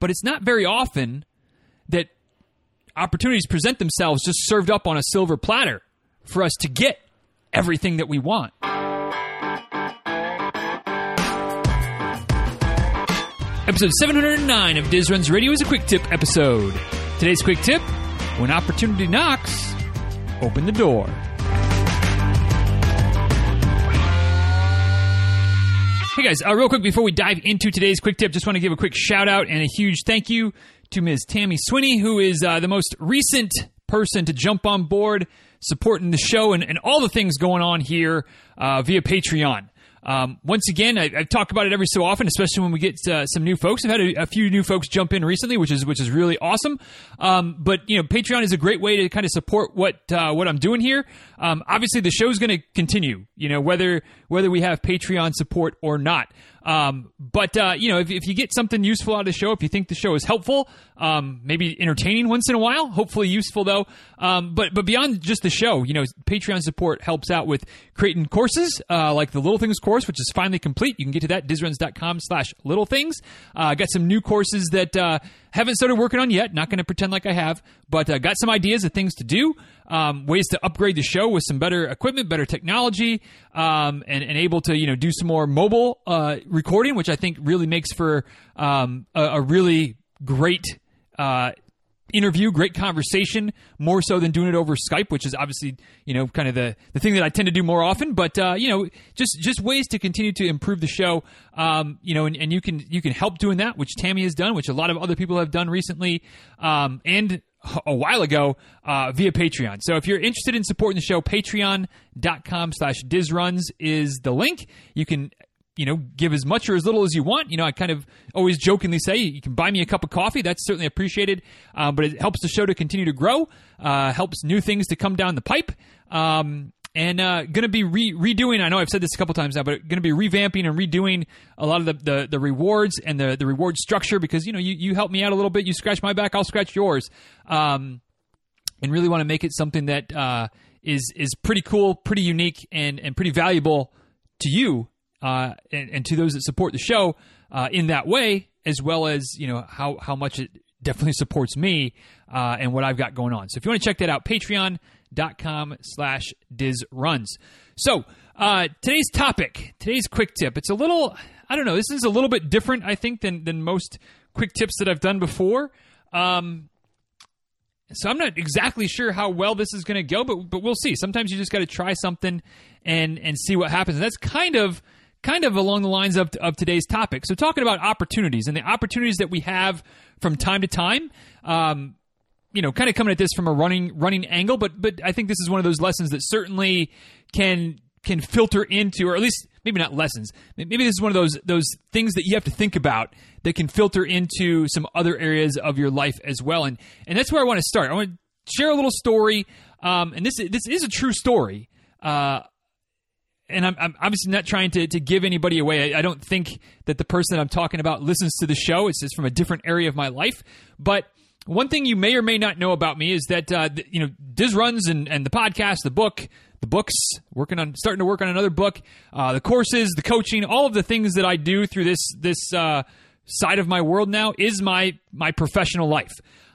but it's not very often that opportunities present themselves just served up on a silver platter for us to get everything that we want. Episode 709 of Diz Runs Radio is a quick tip episode. Today's quick tip when opportunity knocks, open the door. Hey guys, uh, real quick before we dive into today's quick tip, just want to give a quick shout out and a huge thank you to Ms. Tammy Swinney, who is uh, the most recent person to jump on board supporting the show and, and all the things going on here uh, via Patreon. Um, once again, I, I, talk about it every so often, especially when we get uh, some new folks. I've had a, a, few new folks jump in recently, which is which is really awesome. Um, but you know, Patreon is a great way to kind of support what uh, what I'm doing here. Um, obviously, the show's going to continue. You know, whether whether we have Patreon support or not. Um, but uh, you know, if, if, you get something useful out of the show, if you think the show is helpful, um, maybe entertaining once in a while, hopefully useful though. Um, but but beyond just the show, you know, Patreon support helps out with creating courses uh, like the Little Things course, which is finally complete. You can get to that dizruns.com slash little things. Uh, got some new courses that uh, haven't started working on yet. Not going to pretend like I have, but uh, got some ideas of things to do um, ways to upgrade the show with some better equipment, better technology, um, and, and able to you know do some more mobile uh, recording, which I think really makes for um, a, a, really great. Uh, interview, great conversation, more so than doing it over Skype, which is obviously you know kind of the the thing that I tend to do more often. But uh, you know, just just ways to continue to improve the show. Um, you know, and, and you can you can help doing that, which Tammy has done, which a lot of other people have done recently, um, and a while ago uh, via Patreon. So if you're interested in supporting the show, patreon.com slash dizruns is the link. You can you know, give as much or as little as you want. You know, I kind of always jokingly say you can buy me a cup of coffee. That's certainly appreciated. Um, but it helps the show to continue to grow, uh, helps new things to come down the pipe. Um, and uh, going to be re- redoing. I know I've said this a couple times now, but going to be revamping and redoing a lot of the, the, the, rewards and the the reward structure because you know you you help me out a little bit. You scratch my back, I'll scratch yours, um, and really want to make it something that uh, is is pretty cool, pretty unique, and and pretty valuable to you uh, and, and, to those that support the show uh, in that way, as well as you know how how much it definitely supports me uh, and what I've got going on. So if you want to check that out, Patreon dot com slash diz runs. So uh, today's topic, today's quick tip. It's a little, I don't know, this is a little bit different, I think, than than most quick tips that I've done before. Um, so I'm not exactly sure how well this is going to go, but but we'll see. Sometimes you just got to try something and and see what happens. And that's kind of kind of along the lines of of today's topic. So talking about opportunities and the opportunities that we have from time to time. Um, you know, kind of coming at this from a running running angle, but but I think this is one of those lessons that certainly can can filter into, or at least maybe not lessons. Maybe this is one of those those things that you have to think about that can filter into some other areas of your life as well. And and that's where I want to start. I want to share a little story, um, and this this is a true story. Uh, and I'm, I'm, obviously not trying to, to give anybody away. I, I, don't think that the person that I'm talking about listens to the show. It's just from a different area of my life. But one thing you may or may not know about me is that uh, you know Diz runs and, and the podcast, the book, the books, working on starting to work on another book, uh, the courses, the coaching, all of the things that I do through this this uh, side of my world now is my my professional life.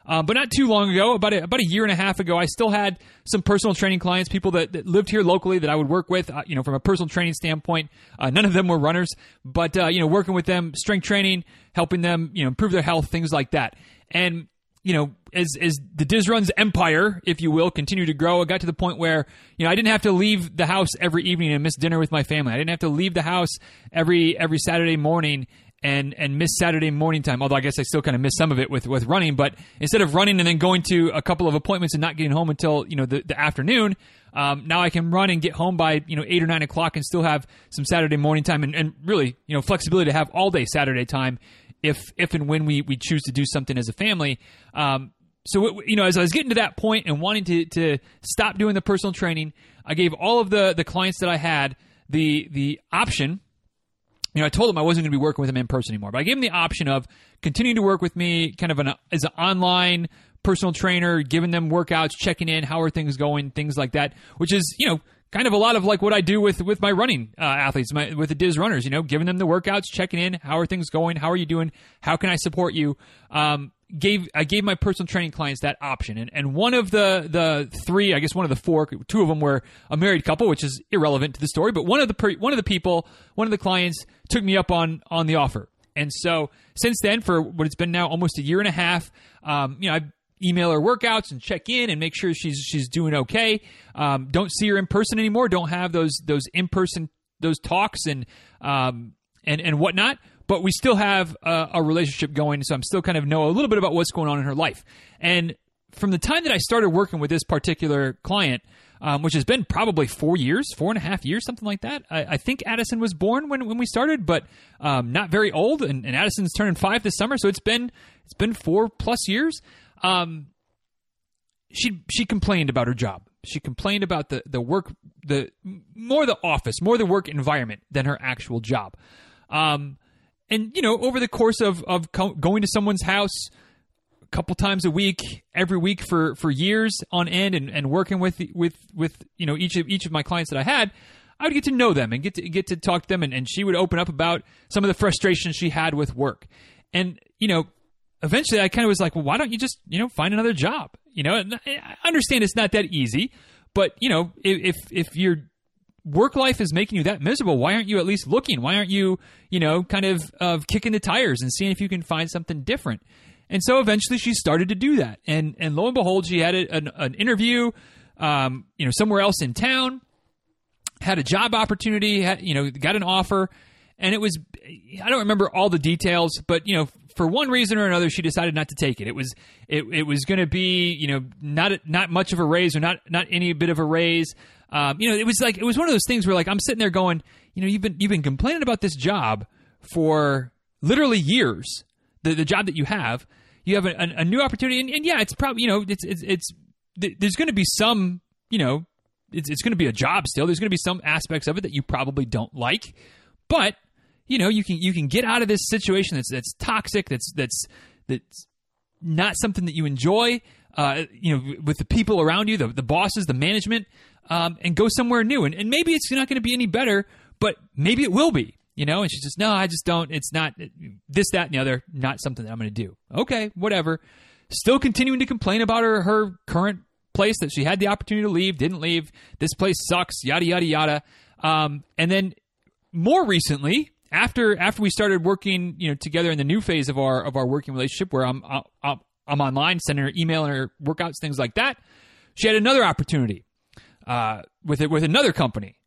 Uh, but not too long ago, about a, about a year and a half ago, I still had some personal training clients, people that, that lived here locally that I would work with. Uh, you know, from a personal training standpoint, uh, none of them were runners, but uh, you know, working with them, strength training, helping them, you know, improve their health, things like that. And you know, as as the Diz Runs empire, if you will, continued to grow, it got to the point where you know I didn't have to leave the house every evening and miss dinner with my family. I didn't have to leave the house every every Saturday morning and and miss Saturday morning time. Although I guess I still kind of miss some of it with with running. But instead of running and then going to a couple of appointments and not getting home until you know the, the afternoon, um, now I can run and get home by you know eight or nine o'clock and still have some Saturday morning time and, and really you know flexibility to have all day Saturday time if if and when we we choose to do something as a family. Um, so you know, as I was getting to that point and wanting to to stop doing the personal training, I gave all of the the clients that I had the the option. You know, I told them I wasn't going to be working with them in person anymore, but I gave them the option of continuing to work with me, kind of an as an online personal trainer, giving them workouts, checking in, how are things going, things like that, which is you know kind of a lot of like what I do with with my running uh, athletes, my, with the Diz runners. You know, giving them the workouts, checking in, how are things going, how are you doing, how can I support you. Um, gave I gave my personal training clients that option, and and one of the the three, I guess one of the four, two of them were a married couple, which is irrelevant to the story, but one of the one of the people, one of the clients took me up on on the offer, and so since then, for what it's been now almost a year and a half, um, you know, I email her workouts and check in and make sure she's she's doing okay. Um, don't see her in person anymore. Don't have those those in person those talks and um, and and whatnot but we still have a, a, relationship going. So I'm still kind of know a little bit about what's going on in her life. And from the time that I started working with this particular client, um, which has been probably four years, four and a half years, something like that. I, I think Addison was born when, when we started, but um, not very old. And, and, Addison's turning five this summer, so it's been it's been four plus years. Um, she she complained about her job. She complained about the the work, the more the office, more the work environment than her actual job. Um, and you know over the course of of co- going to someone's house a couple times a week every week for for years on end and, and working with with with you know each of each of my clients that I had I would get to know them and get to get to talk to them and, and she would open up about some of the frustrations she had with work. And you know eventually I kind of was like well why don't you just you know find another job? You know I understand it's not that easy but you know if if you're work life is making you that miserable, why aren't you at least looking? Why aren't you, you know, kind of of kicking the tires and seeing if you can find something different? And so eventually she started to do that. And and lo and behold, she had a, an, an, interview, um, you know, somewhere else in town, had a job opportunity, had, you know, got an offer, and it was I don't remember all the details, but you know, for one reason or another, she decided not to take it. It was it, it was going to be you know not not much of a raise or not not any bit of a raise. Um, you know, it was like it was one of those things where like I'm sitting there going, you know, you've been you've been complaining about this job for literally years. The the job that you have, you have a, a, a new opportunity, and, and, yeah, it's probably you know it's it's, it's there's going to be some you know it's, it's going to be a job still. There's going to be some aspects of it that you probably don't like, but you know you can you can get out of this situation that's that's toxic, that's that's that's not something that you enjoy. Uh, you know, with the people around you, the the bosses, the management um, and go somewhere new. And, and maybe it's not going to be any better, but maybe it will be. You know, and she's just, no, I just don't. It's not this, that, and the other. Not something that I'm going to do. Okay, whatever. Still continuing to complain about her her current place that she had the opportunity to leave, didn't leave. This place sucks. Yada yada yada. Um, and then more recently, after after we started working, you know, together in the new phase of our of our working relationship, where I'm I'm, I'm online, sending her email and her workouts, things like that. She had another opportunity uh, with it with another company.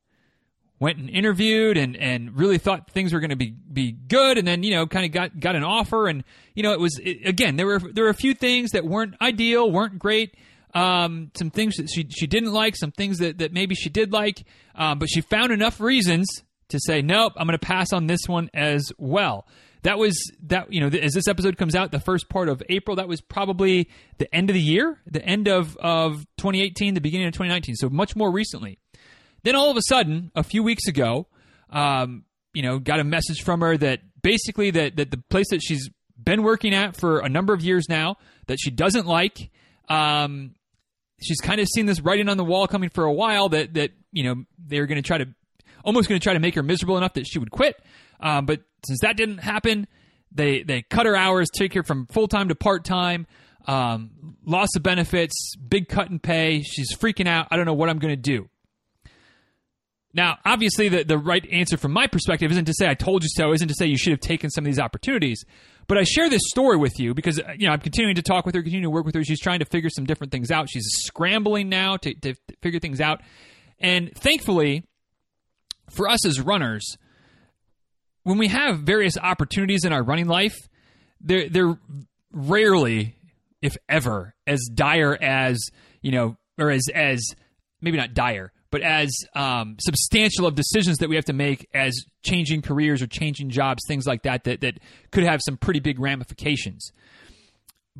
Went and interviewed and, and really thought things were going to be, be good, and then you know kind of got got an offer, and you know it was it, again there were there were a few things that weren't ideal, weren't great, um, some things that she she didn't like, some things that, that maybe she did like, um, but she found enough reasons to say nope, I'm going to pass on this one as well. That was that you know as this episode comes out the first part of april that was probably the end of the year the end of of 2018 the beginning of 2019 so much more recently. Then all of a sudden a few weeks ago um, you know got a message from her that basically that that the place that she's been working at for a number of years now that she doesn't like um, she's kind of seen this writing on the wall coming for a while that that you know they're going to try to almost going to try to make her miserable enough that she would quit um, but since that didn't happen, they they cut her hours, take her from full time to part time. Um, loss of benefits, big cut in pay. She's freaking out. I don't know what I'm going to do. Now, obviously, the, the right answer from my perspective isn't to say I told you so, isn't to say you should have taken some of these opportunities. But I share this story with you because you know I'm continuing to talk with her, continuing to work with her. She's trying to figure some different things out. She's scrambling now to, to figure things out. And thankfully, for us as runners, when we have various opportunities in our running life, they're they're rarely, if ever, as dire as you know, or as as maybe not dire, but as um, substantial of decisions that we have to make as changing careers or changing jobs, things like that, that that could have some pretty big ramifications.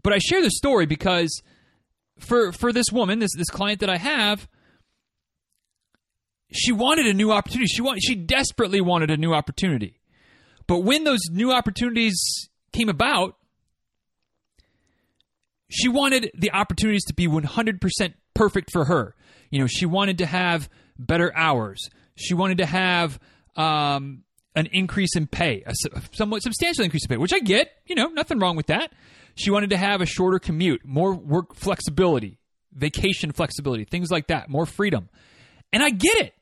But I share this story because for for this woman, this this client that I have, she wanted a new opportunity. She want, she desperately wanted a new opportunity. But when those new opportunities came about, she wanted the opportunities to be 100% perfect for her. You know, she wanted to have better hours. She wanted to have um, an increase in pay, a somewhat substantial increase in pay, which I get. You know, nothing wrong with that. She wanted to have a shorter commute, more work flexibility, vacation flexibility, things like that, more freedom. And I get it.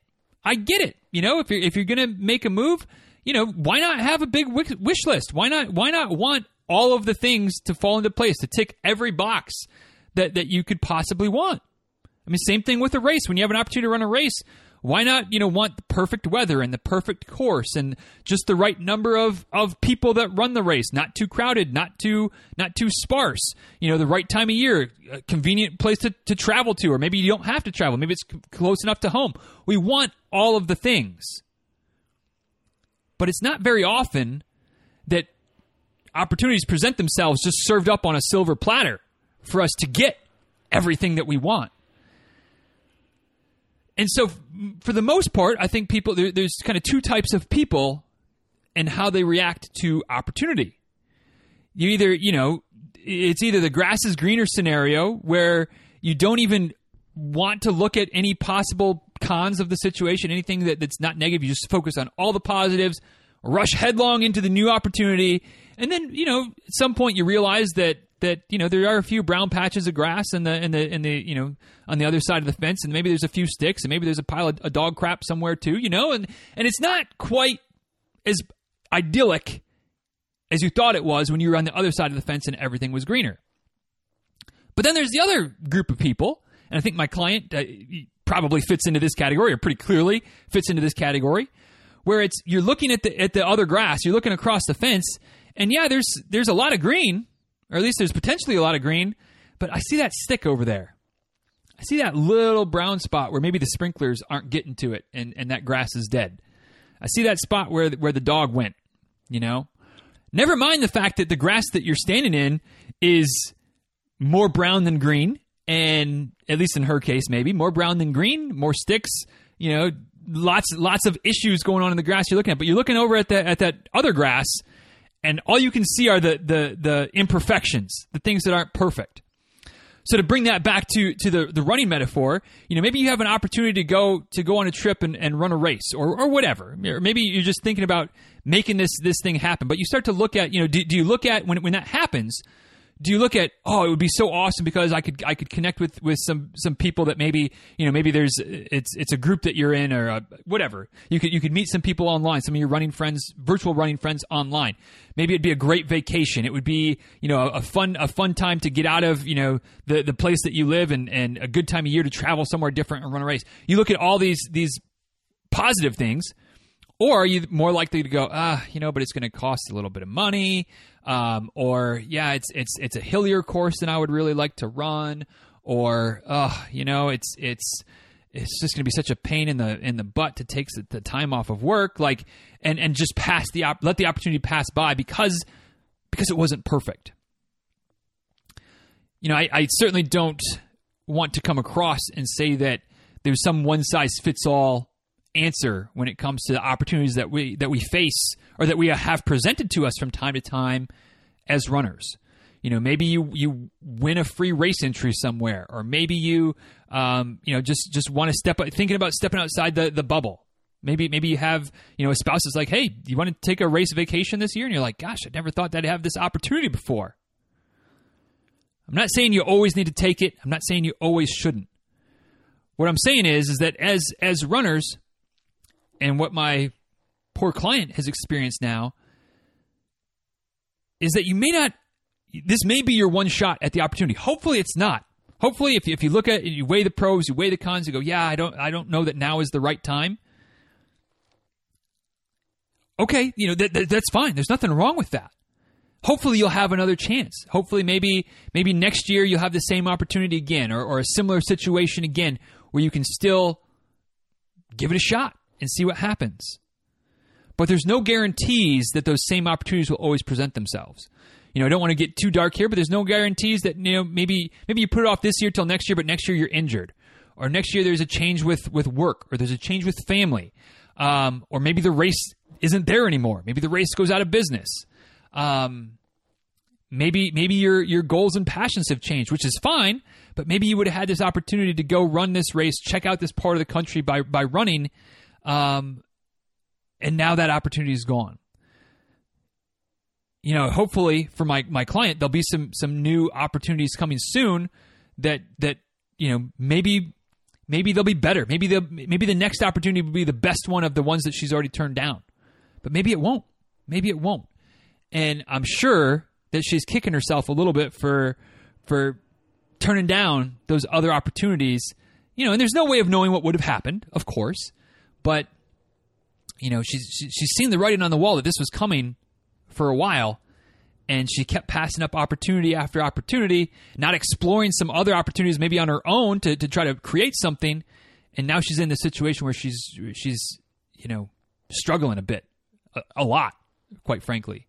I get it. You know, if you're if you're gonna make a move, you know, why not have a big wish list? Why not why not want all of the things to fall into place to tick every box that that you could possibly want? I mean, same thing with a race. When you have an opportunity to run a race, why not, you know, want the perfect weather and the perfect course and just the right number of, of people that run the race, not too crowded, not too not too sparse, you know, the right time of year, a convenient place to, to travel to, or maybe you don't have to travel, maybe it's close enough to home. We want all of the things. But it's not very often that opportunities present themselves just served up on a silver platter for us to get everything that we want and so for the most part, I think people there, there's kind of two types of people and how they react to opportunity. You either, you know, it's either the grass is greener scenario where you don't even want to look at any possible cons of the situation, anything that, that's not negative. You just focus on all the positives, rush headlong into the new opportunity, and then you know at some point you realize that that you know there are a few brown patches of grass in the in the in the you know on the other side of the fence, and maybe there's a few sticks, and maybe there's a pile of a dog crap somewhere too, you know, and and it's not quite as idyllic as you thought it was when you were on the other side of the fence and everything was greener. But then there's the other group of people, and I think my client uh, probably fits into this category, or pretty clearly fits into this category, where it's you're looking at the at the other grass, you're looking across the fence, and yeah, there's there's a lot of green or at least there's potentially a lot of green, but I see that stick over there. I see that little brown spot where maybe the sprinklers aren't getting to it and, and that grass is dead. I see that spot where where the dog went, you know? Never mind the fact that the grass that you're standing in is more brown than green, and at least in her case, maybe more brown than green, more sticks, you know, lots lots of issues going on in the grass you're looking at. But you're looking over at that at that other grass and all you can see are the the the imperfections, the things that aren't perfect. So to bring that back to to the, the running metaphor, you know, maybe you have an opportunity to go to go on a trip and, and run a race or, or whatever. Or maybe you're just thinking about making this this thing happen. But you start to look at, you know, do, do you look at when when that happens, do you look at oh it would be so awesome because I could I could connect with with some some people that maybe you know maybe there's it's it's a group that you're in or a, whatever. You could you could meet some people online. Some of your running friends virtual running friends online. Maybe it'd be a great vacation. It would be you know a, a fun a fun time to get out of you know the the place that you live and and a good time of year to travel somewhere different and run a race. You look at all these these positive things or are you more likely to go, ah, you know, but it's going to cost a little bit of money, um, or yeah, it's it's it's a hillier course than I would really like to run, or uh, you know, it's it's it's just going to be such a pain in the in the butt to take the time off of work, like and and just pass the op- let the opportunity pass by because because it wasn't perfect. You know, I, I certainly don't want to come across and say that there's some one size fits all answer when it comes to the opportunities that we that we face or that we have presented to us from time to time as runners. You know, maybe you you win a free race entry somewhere, or maybe you um, you know just just want to step thinking about stepping outside the the bubble. Maybe maybe you have you know a spouse is like, hey, you want to take a race vacation this year, and you're like, gosh, I never thought that I'd have this opportunity before. I'm not saying you always need to take it. I'm not saying you always shouldn't. What I'm saying is is that as as runners, and what my poor client has experienced now is that you may not this may be your one shot at the opportunity. Hopefully it's not. Hopefully if you, if you look at it you weigh the pros you weigh the cons you go yeah i don't i don't know that now is the right time. Okay you know that, that, that's fine. There's nothing wrong with that. Hopefully you'll have another chance. Hopefully maybe maybe next year you'll have the same opportunity again or, or a similar situation again where you can still give it a shot and see what happens. But there's no guarantees that those same opportunities will always present themselves. You know, I don't want to get too dark here, but there's no guarantees that you know maybe maybe you put it off this year till next year, but next year you're injured, or next year there's a change with with work, or there's a change with family, um, or maybe the race isn't there anymore. Maybe the race goes out of business. Um, maybe maybe your your goals and passions have changed, which is fine. But maybe you would have had this opportunity to go run this race, check out this part of the country by by running, um, and now that opportunity is gone. You know, hopefully for my my client, there'll be some some new opportunities coming soon that that you know maybe maybe they'll be better. Maybe the maybe the next opportunity will be the best one of the ones that she's already turned down. But maybe it won't. Maybe it won't. And I'm sure that she's kicking herself a little bit for for turning down those other opportunities. You know, and there's no way of knowing what would have happened, of course, but you know, she's she's seen the writing on the wall that this was coming for a while, and she kept passing up opportunity after opportunity, not exploring some other opportunities maybe on her own to, to try to create something. And now she's in the situation where she's she's you know struggling a bit, a, a lot, quite frankly.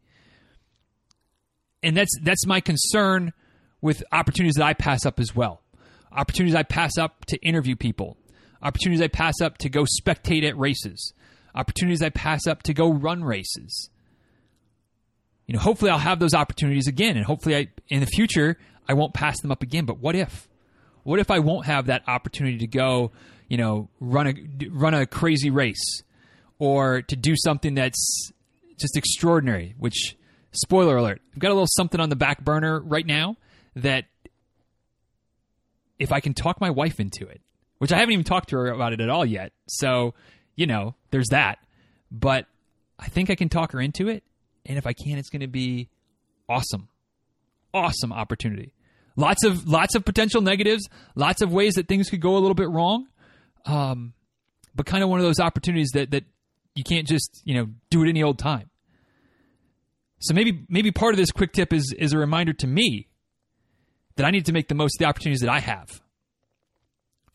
And that's that's my concern with opportunities that I pass up as well. Opportunities I pass up to interview people, opportunities I pass up to go spectate at races, opportunities I pass up to go run races you know, hopefully I'll have those opportunities again, and hopefully I, in the future I won't pass them up again. But what if? What if I won't have that opportunity to go, you know, run a run a crazy race, or to do something that's just extraordinary? Which, spoiler alert, I've got a little something on the back burner right now that if I can talk my wife into it, which I haven't even talked to her about it at all yet. So, you know, there's that. But I think I can talk her into it and if I can, it's going to be awesome, awesome opportunity. Lots of lots of potential negatives, lots of ways that things could go a little bit wrong, um, but kind of one of those opportunities that that you can't just you know do it any old time. So maybe maybe part of this quick tip is is a reminder to me that I need to make the most of the opportunities that I have,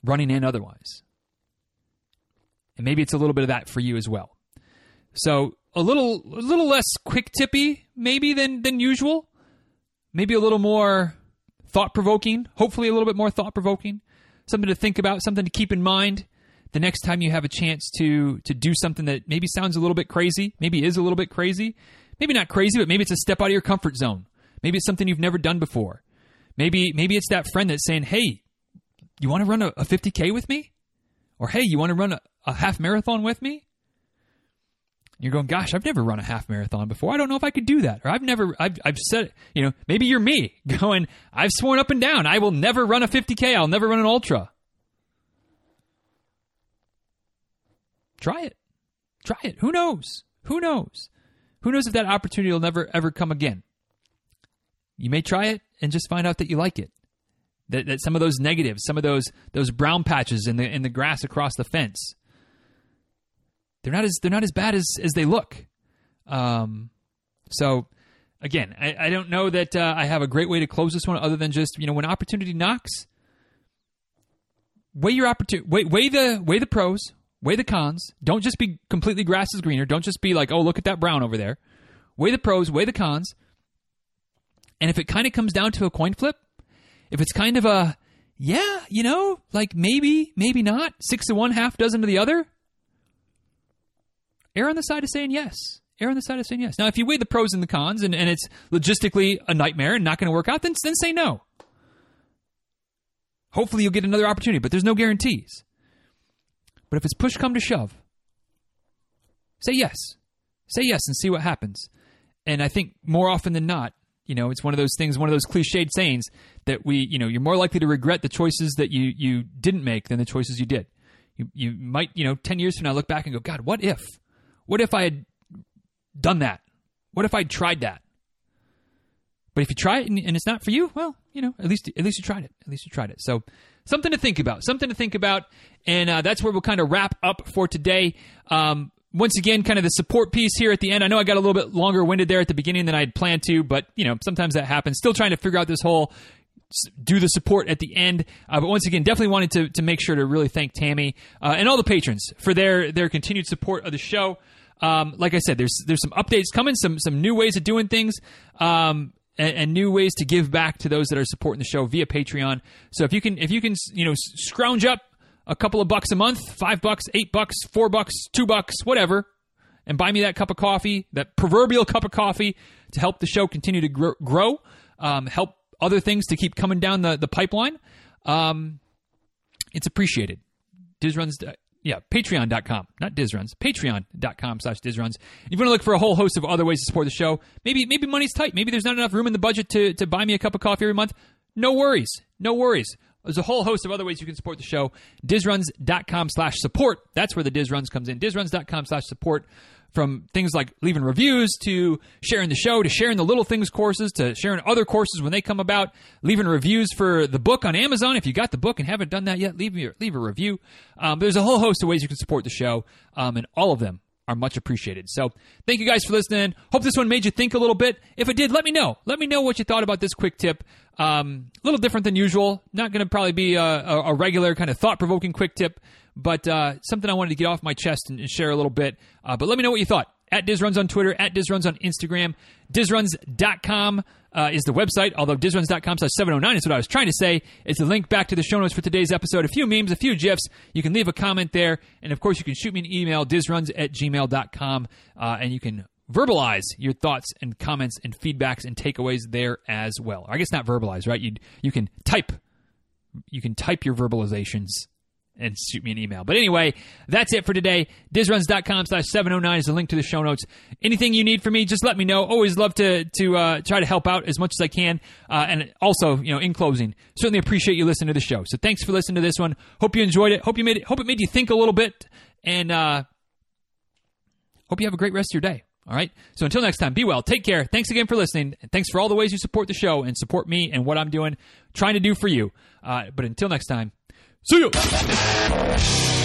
running and otherwise. And maybe it's a little bit of that for you as well. So a little a little less quick tippy maybe than than usual. Maybe a little more thought provoking. Hopefully, a little bit more thought provoking. Something to think about. Something to keep in mind the next time you have a chance to to do something that maybe sounds a little bit crazy. Maybe is a little bit crazy. Maybe not crazy, but maybe it's a step out of your comfort zone. Maybe it's something you've never done before. Maybe maybe it's that friend that's saying, "Hey, you want to run a, a 50k with me?" Or, "Hey, you want to run a, a half marathon with me?" You're going, gosh, I've never run a half marathon before. I don't know if I could do that. Or I've never, I've, I've said, you know, maybe you're me going, I've sworn up and down, I will never run a 50K. I'll never run an ultra. Try it. Try it. Who knows? Who knows? Who knows if that opportunity will never, ever come again? You may try it and just find out that you like it. That, that some of those negatives, some of those, those brown patches in the, in the grass across the fence, they're not as they're not as bad as as they look. Um, so again, I, I don't know that uh, I have a great way to close this one other than just you know when opportunity knocks, weigh your opportunity, weigh, weigh the weigh the pros, weigh the cons. Don't just be completely grass is greener. Don't just be like, oh look at that brown over there. Weigh the pros, weigh the cons, and if it kind of comes down to a coin flip, if it's kind of a yeah, you know, like maybe, maybe not, six to one, half dozen to the other, err on the side of saying yes. Err on the side of saying yes. Now, if you weigh the pros and the cons and, and it's logistically a nightmare and not going to work out, then, then say no. Hopefully, you'll get another opportunity, but there's no guarantees. But if it's push come to shove, say yes. Say yes and see what happens. And I think more often than not, you know, it's one of those things, one of those cliched sayings that we, you know, you're more likely to regret the choices that you you didn't make than the choices you did. You you might, you know, 10 years from now look back and go, God, what if? What if I had done that? What if I'd tried that? But if you try it and, and, it's not for you, well, you know, at least at least you tried it. At least you tried it. So something to think about. Something to think about. And uh, that's where we'll kind of wrap up for today. Um, once again, kind of the support piece here at the end. I know I got a little bit longer winded there at the beginning than I'd planned to, but you know, sometimes that happens. Still trying to figure out this whole do the support at the end. Uh, but once again, definitely wanted to, to make sure to really thank Tammy uh, and all the patrons for their their continued support of the show. Um, like I said, there's there's some updates coming, some some new ways of doing things. Um, and, and, new ways to give back to those that are supporting the show via Patreon. So if you can, if you can, you know, scrounge up a couple of bucks a month, five bucks, eight bucks, four bucks, two bucks, whatever, and buy me that cup of coffee, that proverbial cup of coffee, to help the show continue to grow, grow um, help other things to keep coming down the, the pipeline, um, it's appreciated. Dizruns, uh, yeah, patreon.com, not Dizruns, patreon.com slash Dizruns. If you want to look for a whole host of other ways to support the show, maybe maybe money's tight. Maybe there's not enough room in the budget to, to buy me a cup of coffee every month. No worries. No worries. There's a whole host of other ways you can support the show. Dizruns.com slash support. That's where the Dizruns comes in. Dizruns.com slash support. From things like leaving reviews to sharing the show to sharing the Little Things courses to sharing other courses when they come about, leaving reviews for the book on Amazon. If you got the book and haven't done that yet, leave me leave a review. Um, there's a whole host of ways you can support the show, um, and all of them are much appreciated. So thank you guys for listening. Hope this one made you think a little bit. If it did, let me know. Let me know what you thought about this quick tip. Um, a little different than usual. Not going to probably be a, a, a, regular kind of thought provoking quick tip, but uh, something I wanted to get off my chest and, and share a little bit. Uh, but let me know what you thought. At DizRuns on Twitter, at DizRuns on Instagram, DizRuns.com. Uh, is the website, although dizruns.com slash 709 is what I was trying to say. It's a link back to the show notes for today's episode. A few memes, a few GIFs. You can leave a comment there. And of course, you can shoot me an email, dizruns at gmail.com, uh, and you can verbalize your thoughts and comments and feedbacks and takeaways there as well. I guess not verbalize, right? You you can type you can type your verbalizations and shoot me an email. But anyway, that's it for today. Dizruns.com slash 709 is the link to the show notes. Anything you need from me, just let me know. Always love to to uh, try to help out as much as I can. Uh, and also, you know, in closing, certainly appreciate you listening to the show. So thanks for listening to this one. Hope you enjoyed it. Hope you made it. Hope it made you think a little bit. And uh, hope you have a great rest of your day. All right. So until next time, be well. Take care. Thanks again for listening. And thanks for all the ways you support the show and support me and what I'm doing, trying to do for you. Uh, but until next time, see you.